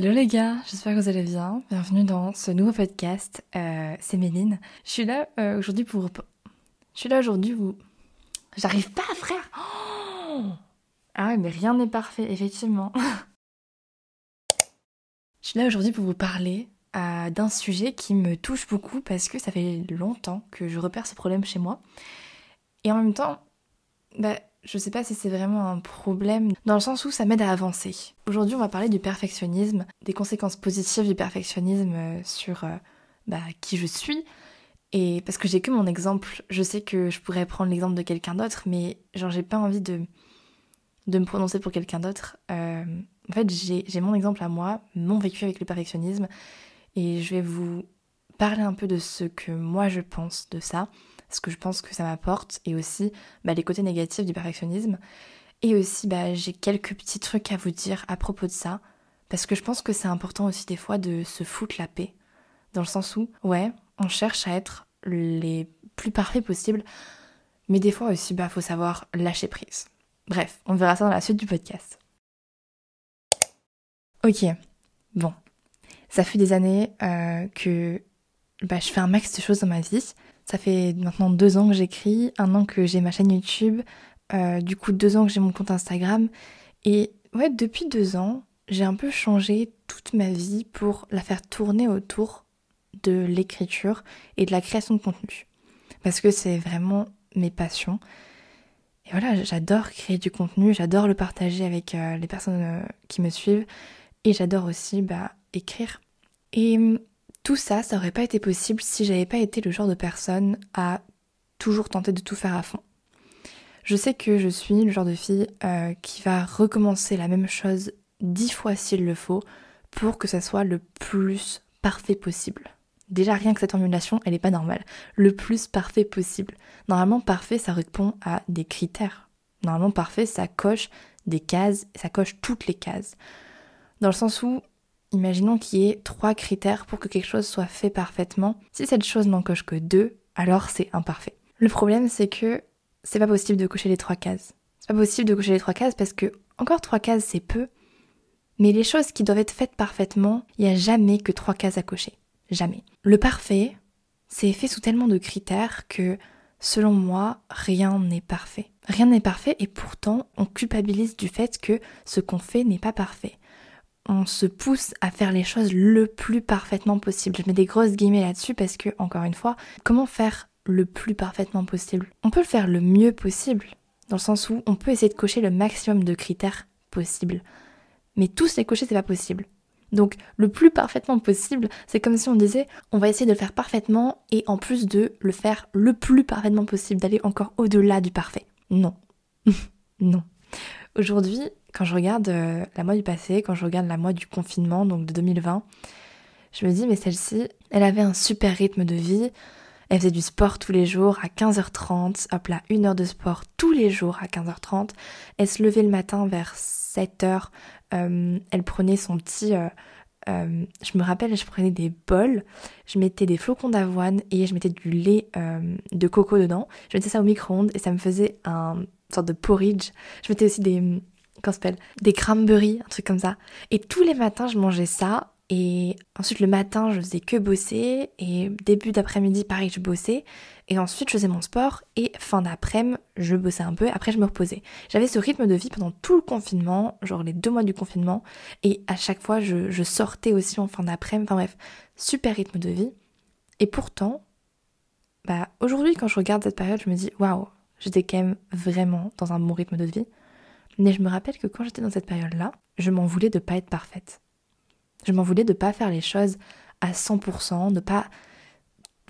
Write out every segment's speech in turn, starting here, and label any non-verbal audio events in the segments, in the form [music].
Hello les gars, j'espère que vous allez bien. Bienvenue dans ce nouveau podcast. Euh, c'est Méline. Je suis là euh, aujourd'hui pour. Je suis là aujourd'hui où. J'arrive pas, frère oh Ah ouais, mais rien n'est parfait, effectivement. [laughs] Je suis là aujourd'hui pour vous parler euh, d'un sujet qui me touche beaucoup parce que ça fait longtemps que je repère ce problème chez moi. Et en même temps, bah, je sais pas si c'est vraiment un problème, dans le sens où ça m'aide à avancer. Aujourd'hui, on va parler du perfectionnisme, des conséquences positives du perfectionnisme euh, sur euh, bah, qui je suis. Et parce que j'ai que mon exemple, je sais que je pourrais prendre l'exemple de quelqu'un d'autre, mais genre j'ai pas envie de, me prononcer pour quelqu'un d'autre. Euh, en fait, j'ai mon exemple à moi, mon vécu avec le perfectionnisme, et je vais vous parler un peu de ce que moi je pense de ça, ce que je pense que ça m'apporte et aussi bah, les côtés négatifs du perfectionnisme. Et aussi, bah, j'ai quelques petits trucs à vous dire à propos de ça, parce que je pense que c'est important aussi des fois de se foutre la paix, dans le sens où, ouais, on cherche à être les plus parfaits possibles, mais des fois aussi, bah, faut savoir lâcher prise. Bref, on verra ça dans la suite du podcast. Ok, bon, ça fait des années euh, que bah, je fais un max de choses dans ma vie, ça fait maintenant deux ans que j'écris, un an que j'ai ma chaîne YouTube, euh, du coup deux ans que j'ai mon compte Instagram. Et ouais, depuis deux ans, j'ai un peu changé toute ma vie pour la faire tourner autour de l'écriture et de la création de contenu. Parce que c'est vraiment mes passions. Et voilà, j'adore créer du contenu, j'adore le partager avec euh, les personnes euh, qui me suivent. Et j'adore aussi bah, écrire. Et tout ça, ça aurait pas été possible si j'avais pas été le genre de personne à toujours tenter de tout faire à fond. Je sais que je suis le genre de fille euh, qui va recommencer la même chose dix fois s'il le faut pour que ça soit le plus parfait possible. Déjà rien que cette formulation, elle n'est pas normale. Le plus parfait possible. Normalement parfait, ça répond à des critères. Normalement parfait, ça coche des cases, ça coche toutes les cases. Dans le sens où Imaginons qu'il y ait trois critères pour que quelque chose soit fait parfaitement. Si cette chose n'en coche que deux, alors c'est imparfait. Le problème, c'est que c'est pas possible de cocher les trois cases. C'est pas possible de cocher les trois cases parce que encore trois cases, c'est peu. Mais les choses qui doivent être faites parfaitement, il n'y a jamais que trois cases à cocher. Jamais. Le parfait, c'est fait sous tellement de critères que, selon moi, rien n'est parfait. Rien n'est parfait et pourtant on culpabilise du fait que ce qu'on fait n'est pas parfait on se pousse à faire les choses le plus parfaitement possible. Je mets des grosses guillemets là-dessus parce que, encore une fois, comment faire le plus parfaitement possible? On peut le faire le mieux possible, dans le sens où on peut essayer de cocher le maximum de critères possibles. Mais tous les cocher, c'est pas possible. Donc, le plus parfaitement possible, c'est comme si on disait, on va essayer de le faire parfaitement et en plus de le faire le plus parfaitement possible, d'aller encore au-delà du parfait. Non. [laughs] non. Aujourd'hui, quand je regarde euh, la mois du passé, quand je regarde la mois du confinement, donc de 2020, je me dis, mais celle-ci, elle avait un super rythme de vie. Elle faisait du sport tous les jours à 15h30, hop là, une heure de sport tous les jours à 15h30. Elle se levait le matin vers 7h. Euh, elle prenait son petit... Euh, je me rappelle, je prenais des bols, je mettais des flocons d'avoine et je mettais du lait de coco dedans. Je mettais ça au micro-ondes et ça me faisait un sorte de porridge. Je mettais aussi des, comment s'appelle? Des cranberries, un truc comme ça. Et tous les matins, je mangeais ça. Et ensuite, le matin, je faisais que bosser. Et début d'après-midi, pareil, je bossais. Et ensuite, je faisais mon sport. Et fin d'après-midi, je bossais un peu. Après, je me reposais. J'avais ce rythme de vie pendant tout le confinement, genre les deux mois du confinement. Et à chaque fois, je, je sortais aussi en fin d'après-midi. Enfin bref, super rythme de vie. Et pourtant, bah, aujourd'hui, quand je regarde cette période, je me dis, waouh, j'étais quand même vraiment dans un bon rythme de vie. Mais je me rappelle que quand j'étais dans cette période-là, je m'en voulais de pas être parfaite. Je m'en voulais de pas faire les choses à 100%, de pas,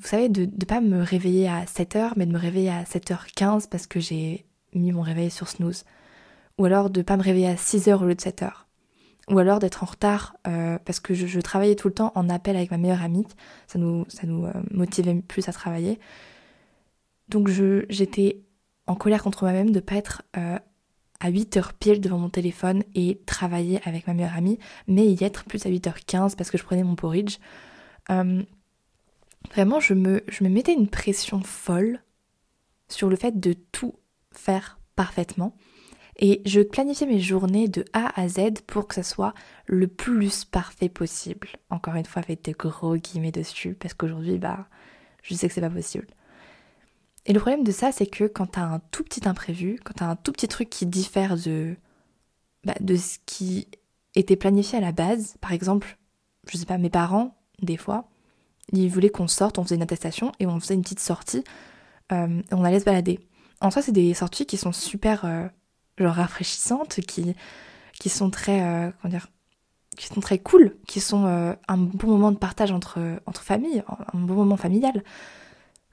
vous savez, de ne pas me réveiller à 7h, mais de me réveiller à 7h15 parce que j'ai mis mon réveil sur snooze. Ou alors de pas me réveiller à 6h au lieu de 7h. Ou alors d'être en retard euh, parce que je, travaillais tout le temps en appel avec ma meilleure amie. Ça nous, ça nous euh, motivait plus à travailler. Donc j'étais en colère contre moi-même de pas être euh, à 8h pile devant mon téléphone et travailler avec ma meilleure amie, mais y être plus à 8h15 parce que je prenais mon porridge. Vraiment, je me, je me mettais une pression folle sur le fait de tout faire parfaitement. Et je planifiais mes journées de A à Z pour que ça soit le plus parfait possible. Encore une fois, avec des gros guillemets dessus, parce qu'aujourd'hui, bah, je sais que c'est pas possible. Et le problème de ça, c'est que quand t'as un tout petit imprévu, quand t'as un tout petit truc qui diffère de, bah, de ce qui était planifié à la base, par exemple, je sais pas, mes parents, des fois, ils voulaient qu'on sorte, on faisait une attestation et on faisait une petite sortie, euh, on allait se balader. En soi, c'est des sorties qui sont super euh, genre rafraîchissantes, qui, qui sont très, euh, comment dire, qui sont très cool, qui sont un bon moment de partage entre, entre familles, un bon moment familial.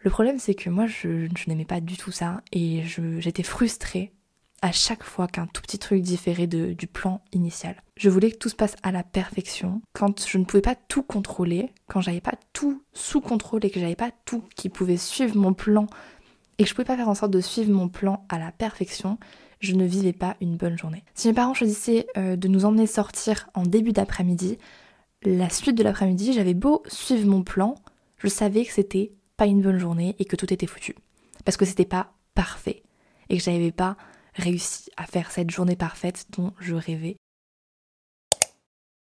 Le problème, c'est que moi, je, n'aimais pas du tout ça et j'étais frustrée à chaque fois qu'un tout petit truc différait du plan initial. Je voulais que tout se passe à la perfection. Quand je ne pouvais pas tout contrôler, quand j'avais pas tout sous contrôle et que j'avais pas tout qui pouvait suivre mon plan et que je pouvais pas faire en sorte de suivre mon plan à la perfection, je ne vivais pas une bonne journée. Si mes parents choisissaient euh, de nous emmener sortir en début d'après-midi, la suite de l'après-midi, j'avais beau suivre mon plan, je savais que c'était pas une bonne journée et que tout était foutu. Parce que c'était pas parfait et que j'avais pas réussi à faire cette journée parfaite dont je rêvais.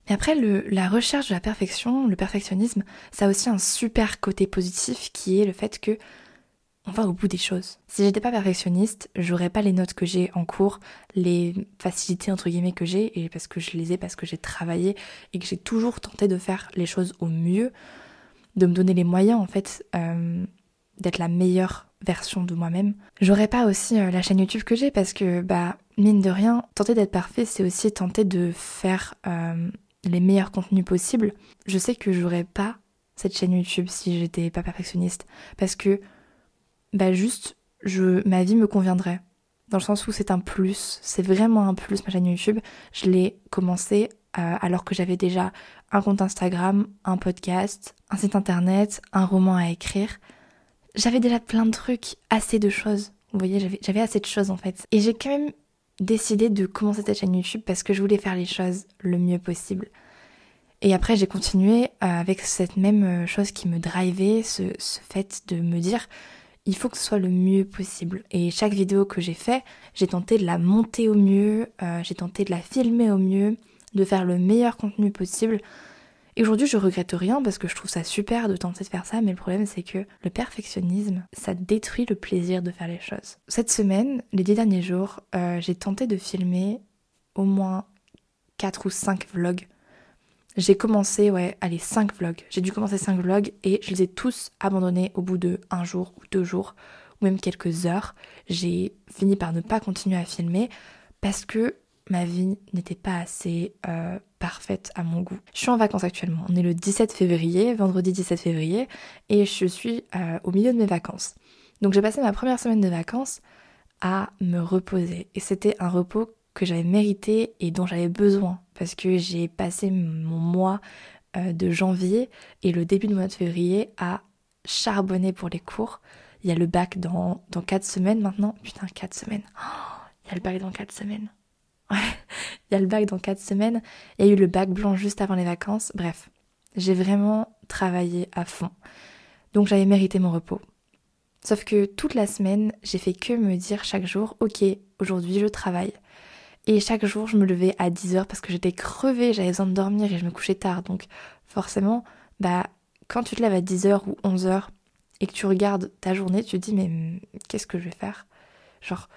Mais après, la recherche de la perfection, le perfectionnisme, ça a aussi un super côté positif qui est le fait que on va au bout des choses. Si j'étais pas perfectionniste, j'aurais pas les notes que j'ai en cours, les facilités entre guillemets que j'ai, et parce que je les ai, parce que j'ai travaillé et que j'ai toujours tenté de faire les choses au mieux, de me donner les moyens en fait euh, d'être la meilleure version de moi-même. J'aurais pas aussi euh, la chaîne YouTube que j'ai parce que, bah, mine de rien, tenter d'être parfait, c'est aussi tenter de faire euh, les meilleurs contenus possibles. Je sais que j'aurais pas cette chaîne YouTube si j'étais pas perfectionniste parce que, bah, juste, je, ma vie me conviendrait. Dans le sens où c'est un plus, c'est vraiment un plus ma chaîne YouTube. Je l'ai commencé euh, alors que j'avais déjà un compte Instagram, un podcast, un site internet, un roman à écrire j'avais déjà plein de trucs, assez de choses. Vous voyez, j'avais assez de choses en fait. Et j'ai quand même décidé de commencer cette chaîne YouTube parce que je voulais faire les choses le mieux possible. Et après, j'ai continué euh, avec cette même euh, chose qui me drivait, ce, fait de me dire, il faut que ce soit le mieux possible. Et chaque vidéo que j'ai fait, j'ai tenté de la monter au mieux, j'ai tenté de la filmer au mieux, de faire le meilleur contenu possible et aujourd'hui, je regrette rien parce que je trouve ça super de tenter de faire ça, mais le problème c'est que le perfectionnisme, ça détruit le plaisir de faire les choses. Cette semaine, les dix derniers jours, euh, j'ai tenté de filmer au moins 4 ou 5 vlogs. J'ai commencé, ouais, allez, 5 vlogs. J'ai dû commencer 5 vlogs et je les ai tous abandonnés au bout de un jour ou deux jours, ou même quelques heures. J'ai fini par ne pas continuer à filmer parce que ma vie n'était pas assez euh, parfaite à mon goût. Je suis en vacances actuellement. On est le 17 février, vendredi 17 février, et je suis euh, au milieu de mes vacances. Donc j'ai passé ma première semaine de vacances à me reposer. Et c'était un repos que j'avais mérité et dont j'avais besoin. Parce que j'ai passé mon mois euh, de janvier et le début du mois de février à charbonner pour les cours. Il y a le bac dans, dans 4 semaines maintenant. Putain, 4 semaines. Oh, il y a le bac dans 4 semaines. Il y a le bac dans 4 semaines. Il y a eu le bac blanc juste avant les vacances. Bref, j'ai vraiment travaillé à fond. Donc j'avais mérité mon repos. Sauf que toute la semaine, j'ai fait que me dire chaque jour, ok, aujourd'hui je travaille. Et chaque jour, je me levais à 10h parce que j'étais crevée, j'avais besoin de dormir et je me couchais tard. Donc forcément, bah, quand tu te lèves à 10h ou 11h et que tu regardes ta journée, tu te dis, mais qu'est-ce que je vais faire? Genre,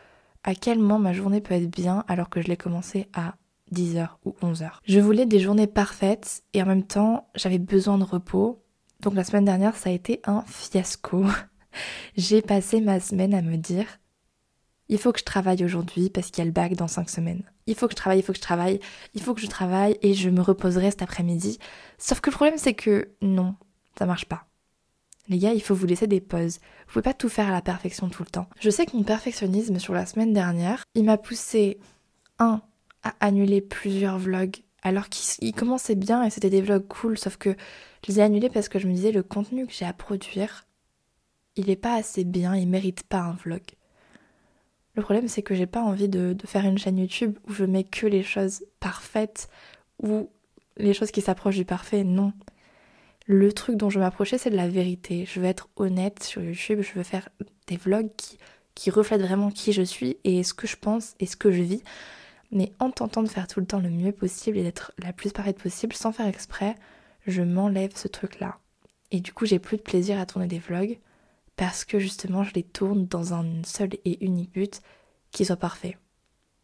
à quel moment ma journée peut être bien alors que je l'ai commencé à 10h ou 11h. Je voulais des journées parfaites et en même temps j'avais besoin de repos. Donc la semaine dernière ça a été un fiasco. [laughs] J'ai passé ma semaine à me dire il faut que je travaille aujourd'hui parce qu'il y a le bac dans 5 semaines. Il faut que je travaille, il faut que je travaille, il faut que je travaille et je me reposerai cet après-midi. Sauf que le problème c'est que non, ça marche pas. Les gars, il faut vous laisser des pauses. Vous pouvez pas tout faire à la perfection tout le temps. Je sais que mon perfectionnisme sur la semaine dernière, il m'a poussé, un, à annuler plusieurs vlogs alors qu'ils commençaient bien et c'était des vlogs cool, sauf que je les ai annulés parce que je me disais le contenu que j'ai à produire, il est pas assez bien, il mérite pas un vlog. Le problème c'est que j'ai pas envie de, de, faire une chaîne YouTube où je mets que les choses parfaites ou les choses qui s'approchent du parfait, non le truc dont je m'approchais, c'est de la vérité. Je veux être honnête sur YouTube, je veux faire des vlogs qui, qui reflète vraiment qui je suis et ce que je pense et ce que je vis. Mais en tentant de faire tout le temps le mieux possible et d'être la plus parfaite possible sans faire exprès, je m'enlève ce truc-là. Et du coup, j'ai plus de plaisir à tourner des vlogs parce que justement, je les tourne dans un seul et unique but qui soit parfait.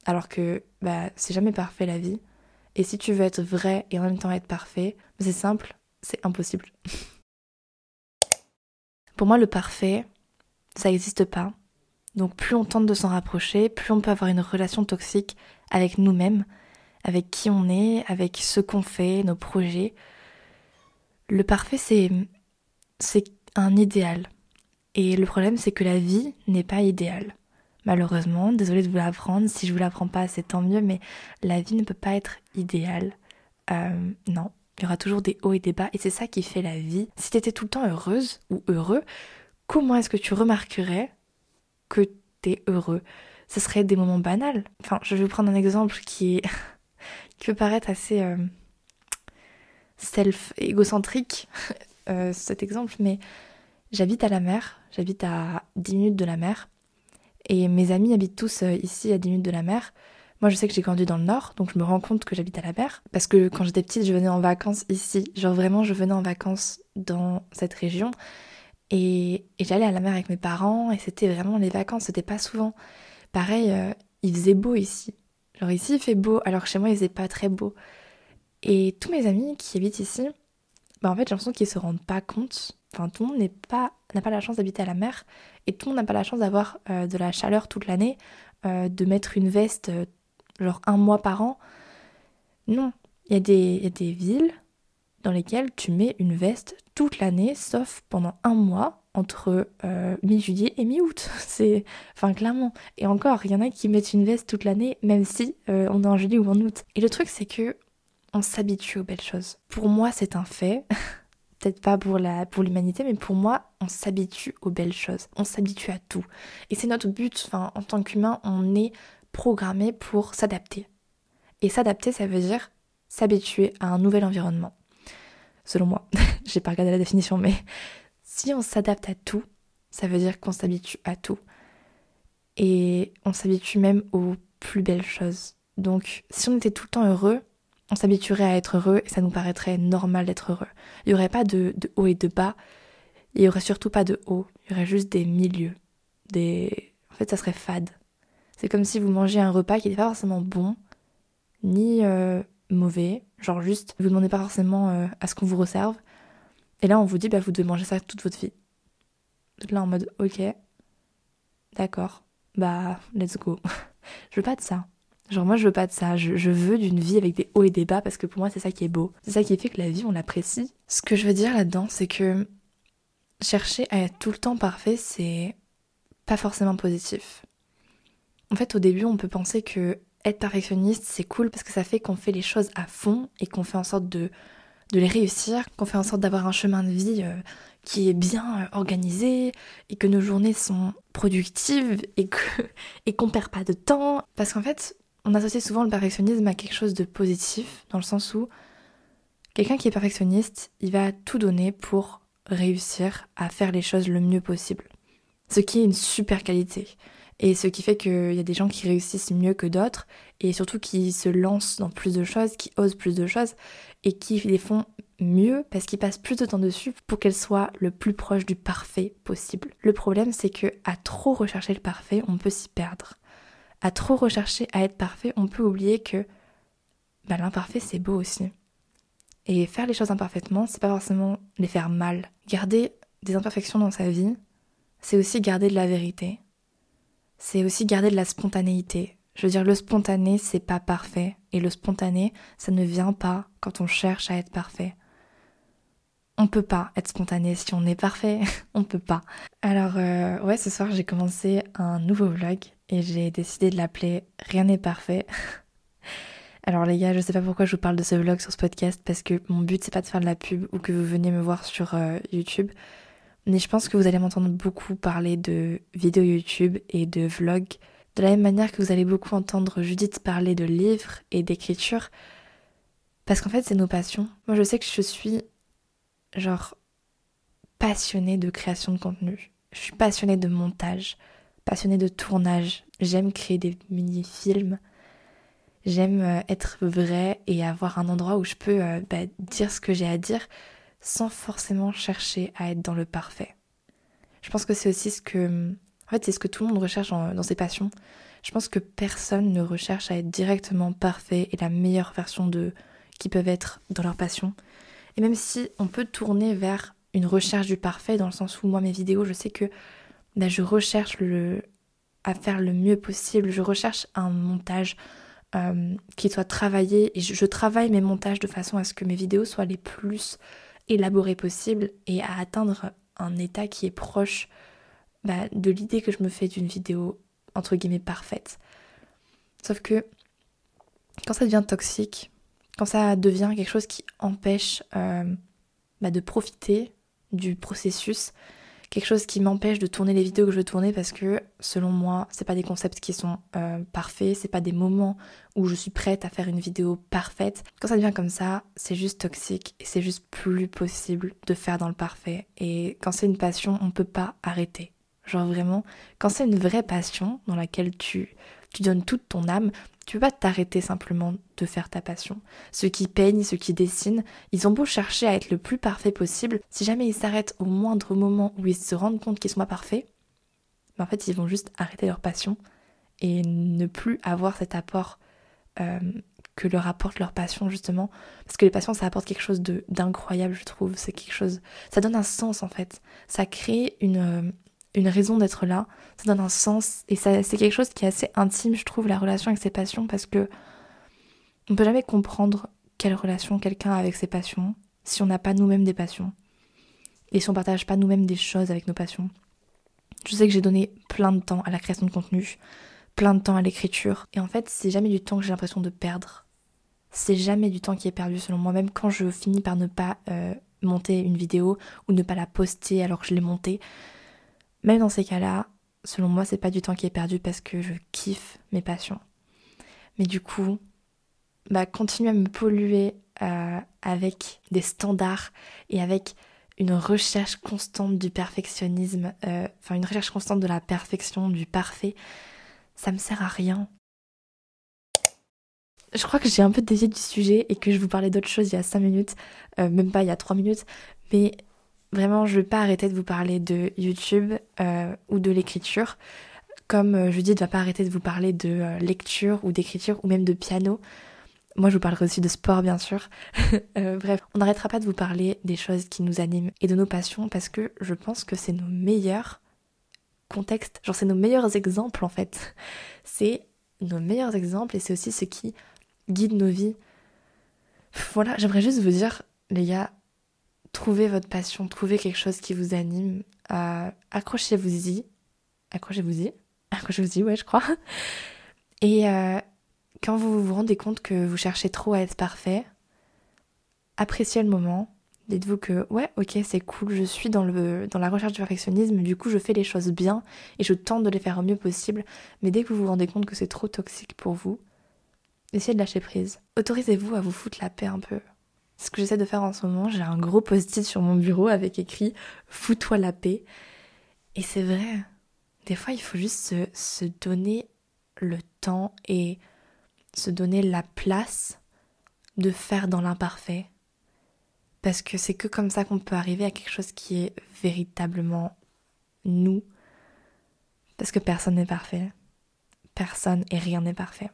Alors que bah, c'est jamais parfait la vie. Et si tu veux être vrai et en même temps être parfait, c'est simple, c'est impossible. [laughs] Pour moi, le parfait, ça n'existe pas. Donc plus on tente de s'en rapprocher, plus on peut avoir une relation toxique avec nous-mêmes, avec qui on est, avec ce qu'on fait, nos projets. Le parfait, c'est un idéal. Et le problème, c'est que la vie n'est pas idéale. Malheureusement, désolée de vous l'apprendre, si je vous l'apprends pas, c'est tant mieux, mais la vie ne peut pas être idéale. Euh, non, il y aura toujours des hauts et des bas, et c'est ça qui fait la vie. Si tu étais tout le temps heureuse ou heureux, comment est-ce que tu remarquerais que tu es heureux? Ce serait des moments banals. Enfin, je vais vous prendre un exemple [laughs] qui peut paraître assez euh, self-égocentrique, [laughs] euh, cet exemple, mais j'habite à la mer, j'habite à 10 minutes de la mer, et mes amis habitent tous euh, ici à 10 minutes de la mer. Moi, je sais que j'ai grandi dans le nord, donc je me rends compte que j'habite à la mer. Parce que quand j'étais petite, je venais en vacances ici. Genre vraiment, je venais en vacances dans cette région. Et, j'allais à la mer avec mes parents, et c'était vraiment les vacances, c'était pas souvent. Pareil, euh, il faisait beau ici. Genre ici, il fait beau, alors que chez moi, il faisait pas très beau. Et tous mes amis qui habitent ici, bah en fait, j'ai l'impression qu'ils se rendent pas compte. Enfin, tout le monde n'est pas n'a pas la chance d'habiter à la mer et tout le monde n'a pas la chance d'avoir euh, de la chaleur toute l'année, euh, de mettre une veste genre un mois par an. Non, il y, a des villes dans lesquelles tu mets une veste toute l'année, sauf pendant un mois entre mi-juillet et mi-août. [laughs] C'est, enfin clairement. Et encore, il y en a qui mettent une veste toute l'année, même si on est en juillet ou en août. Et le truc, c'est que on s'habitue aux belles choses. Pour moi, c'est un fait. [laughs] Peut-être pas pour la pour l'humanité, mais pour moi, on s'habitue aux belles choses. On s'habitue à tout. Et c'est notre but. Enfin, en tant qu'humain, on est programmé pour s'adapter. Et s'adapter, ça veut dire s'habituer à un nouvel environnement. Selon moi, [laughs] j'ai pas regardé la définition, mais [laughs] si on s'adapte à tout, ça veut dire qu'on s'habitue à tout. Et on s'habitue même aux plus belles choses. Donc, si on était tout le temps heureux, on s'habituerait à être heureux et ça nous paraîtrait normal d'être heureux. Il n'y aurait pas de, haut et de bas, il n'y aurait surtout pas de haut, il y aurait juste des milieux. Des... En fait, ça serait fade. C'est comme si vous mangez un repas qui n'est pas forcément bon, ni euh, mauvais, genre juste, vous demandez pas forcément euh, à ce qu'on vous resserve, et là on vous dit, bah vous devez manger ça toute votre vie. Vous là en mode, ok, d'accord, bah let's go. [laughs] Je veux pas de ça. Genre moi je veux pas de ça, je, veux d'une vie avec des hauts et des bas parce que pour moi c'est ça qui est beau. C'est ça qui fait que la vie on l'apprécie. Ce que je veux dire là-dedans c'est que chercher à être tout le temps parfait c'est pas forcément positif. En fait au début on peut penser que être perfectionniste c'est cool parce que ça fait qu'on fait les choses à fond et qu'on fait en sorte de, de les réussir, qu'on fait en sorte d'avoir un chemin de vie euh, qui est bien euh, organisé et que nos journées sont productives et que [laughs] et qu'on perd pas de temps parce qu'en fait on associe souvent le perfectionnisme à quelque chose de positif, dans le sens où quelqu'un qui est perfectionniste, il va tout donner pour réussir à faire les choses le mieux possible. Ce qui est une super qualité. Et ce qui fait qu'il y a des gens qui réussissent mieux que d'autres, et surtout qui se lancent dans plus de choses, qui osent plus de choses, et qui les font mieux parce qu'ils passent plus de temps dessus pour qu'elles soient le plus proche du parfait possible. Le problème, c'est que à trop rechercher le parfait, on peut s'y perdre à trop rechercher à être parfait, on peut oublier que bah, l'imparfait c'est beau aussi. Et faire les choses imparfaitement, c'est pas forcément les faire mal. Garder des imperfections dans sa vie, c'est aussi garder de la vérité. C'est aussi garder de la spontanéité. Je veux dire, le spontané, c'est pas parfait. Et le spontané, ça ne vient pas quand on cherche à être parfait. On peut pas être spontané si on est parfait. [laughs] on peut pas. Alors, euh, ouais, ce soir, j'ai commencé un nouveau vlog et j'ai décidé de l'appeler Rien n'est parfait. [laughs] Alors les gars, je sais pas pourquoi je vous parle de ce vlog sur ce podcast parce que mon but c'est pas de faire de la pub ou que vous veniez me voir sur euh, YouTube. Mais je pense que vous allez m'entendre beaucoup parler de vidéos YouTube et de vlogs. De la même manière que vous allez beaucoup entendre Judith parler de livres et d'écriture. Parce qu'en fait c'est nos passions. Moi je sais que je suis genre passionnée de création de contenu. Je suis passionnée de montage passionnée de tournage. J'aime créer des mini-films. J'aime euh, être vrai et avoir un endroit où je peux euh, bah, dire ce que j'ai à dire sans forcément chercher à être dans le parfait. Je pense que c'est aussi ce que, en fait, c'est ce que tout le monde recherche dans, ses passions. Je pense que personne ne recherche à être directement parfait et la meilleure version de qui peuvent être dans leur passion. Et même si on peut tourner vers une recherche du parfait, dans le sens où moi mes vidéos, je sais que bah, je recherche à faire le mieux possible, je recherche un montage euh, qui soit travaillé et je, travaille mes montages de façon à ce que mes vidéos soient les plus élaborées possibles et à atteindre un état qui est proche bah, de l'idée que je me fais d'une vidéo entre guillemets parfaite. Sauf que quand ça devient toxique, quand ça devient quelque chose qui empêche euh, bah, de profiter du processus, quelque chose qui m'empêche de tourner les vidéos que je veux tourner parce que selon moi, c'est pas des concepts qui sont euh, parfaits, c'est pas des moments où je suis prête à faire une vidéo parfaite. Quand ça devient comme ça, c'est juste toxique et c'est juste plus possible de faire dans le parfait. Et quand c'est une passion, on peut pas arrêter. Genre vraiment, quand c'est une vraie passion dans laquelle tu tu donnes toute ton âme, tu peux pas t'arrêter simplement de faire ta passion. Ceux qui peignent, ceux qui dessinent, ils ont beau chercher à être le plus parfait possible, si jamais ils s'arrêtent au moindre moment où ils se rendent compte qu'ils sont pas parfaits, ben en fait ils vont juste arrêter leur passion et ne plus avoir cet apport euh, que leur apporte leur passion justement. Parce que les passions ça apporte quelque chose d'incroyable je trouve. C'est quelque chose ça donne un sens en fait. Ça crée une une raison d'être là, ça donne un sens et ça c'est quelque chose qui est assez intime, je trouve, la relation avec ses passions parce que on peut jamais comprendre quelle relation quelqu'un a avec ses passions si on n'a pas nous-mêmes des passions et si on partage pas nous-mêmes des choses avec nos passions. Je sais que j'ai donné plein de temps à la création de contenu, plein de temps à l'écriture et en fait, c'est jamais du temps que j'ai l'impression de perdre. C'est jamais du temps qui est perdu selon moi, même quand je finis par ne pas euh, monter une vidéo ou ne pas la poster alors que je l'ai montée même dans ces cas-là, selon moi, c'est pas du temps qui est perdu parce que je kiffe mes passions. Mais du coup, bah, continuer à me polluer euh, avec des standards et avec une recherche constante du perfectionnisme, euh, enfin une recherche constante de la perfection, du parfait, ça me sert à rien. Je crois que j'ai un peu dévié du sujet et que je vous parlais d'autre chose il y a 5 minutes, euh, même pas il y a 3 minutes, mais Vraiment, je ne vais pas arrêter de vous parler de YouTube euh, ou de l'écriture. Comme euh, dis, ne va pas arrêter de vous parler de euh, lecture ou d'écriture ou même de piano. Moi, je vous parlerai aussi de sport, bien sûr. [laughs] bref, on n'arrêtera pas de vous parler des choses qui nous animent et de nos passions parce que je pense que c'est nos meilleurs contextes, genre c'est nos meilleurs exemples en fait. C'est nos meilleurs exemples et c'est aussi ce qui guide nos vies. Voilà, j'aimerais juste vous dire, les gars, trouvez votre passion, trouvez quelque chose qui vous anime, euh, accrochez-vous-y, accrochez-vous-y, [laughs] accrochez-vous-y, ouais, je crois. Et euh, quand vous vous rendez compte que vous cherchez trop à être parfait, appréciez le moment. Dites-vous que ouais, ok, c'est cool, je suis dans, le, dans la recherche du perfectionnisme, du coup je fais les choses bien et je tente de les faire au mieux possible. Mais dès que vous vous rendez compte que c'est trop toxique pour vous, essayez de lâcher prise. Autorisez-vous à vous foutre la paix un peu ce que j'essaie de faire en ce moment. J'ai un gros post-it sur mon bureau avec écrit Fous-toi la paix. Et c'est vrai, des fois il faut juste se, donner le temps et se donner la place de faire dans l'imparfait. Parce que c'est que comme ça qu'on peut arriver à quelque chose qui est véritablement nous. Parce que personne n'est parfait. Personne et rien n'est parfait.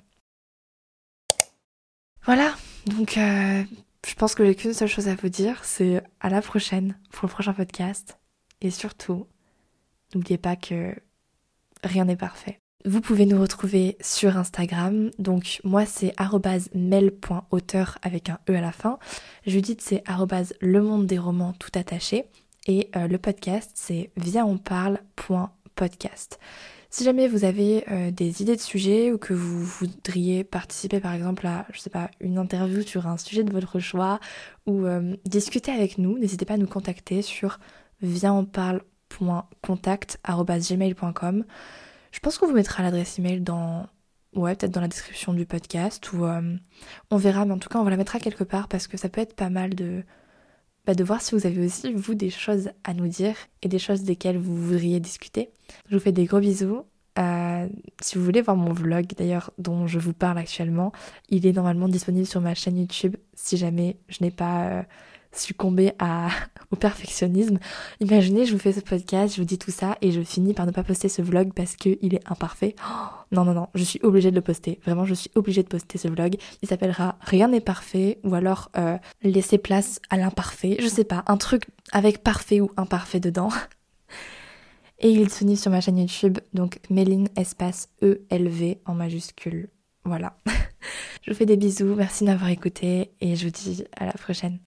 Voilà, donc euh, je pense que j'ai qu'une seule chose à vous dire, c'est à la prochaine pour le prochain podcast. Et surtout, n'oubliez pas que rien n'est parfait. Vous pouvez nous retrouver sur Instagram. Donc moi c'est mel.auteur avec un E à la fin. Judith c'est le monde des romans tout attaché. Et euh, le podcast c'est viensonparle.podcast. Si jamais vous avez euh, des idées de sujets ou que vous voudriez participer par exemple à, je sais pas, une interview sur un sujet de votre choix ou euh, discuter avec nous, n'hésitez pas à nous contacter sur vienonparle.contact.gmail.com. Je pense qu'on vous mettra l'adresse email dans, ouais, dans la description du podcast ou euh, on verra, mais en tout cas on vous la mettra quelque part parce que ça peut être pas mal de, bah, de voir si vous avez aussi, vous, des choses à nous dire et des choses desquelles vous voudriez discuter. Je vous fais des gros bisous si vous voulez voir mon vlog d'ailleurs dont je vous parle actuellement, il est normalement disponible sur ma chaîne YouTube si jamais je n'ai pas euh, succombé à, [laughs] au perfectionnisme. Imaginez, je vous fais ce podcast, je vous dis tout ça et je finis par ne pas poster ce vlog parce qu'il est imparfait. non, non, non, je suis obligée de le poster. Vraiment, je suis obligée de poster ce vlog. Il s'appellera Rien n'est parfait ou alors euh, Laisser place à l'imparfait. Je sais pas, un truc avec parfait ou imparfait dedans. [laughs] Et il est disponible sur ma chaîne YouTube, donc Méline espace ELV en majuscule. Voilà. [laughs] je vous fais des bisous, merci d'avoir écouté et je vous dis à la prochaine.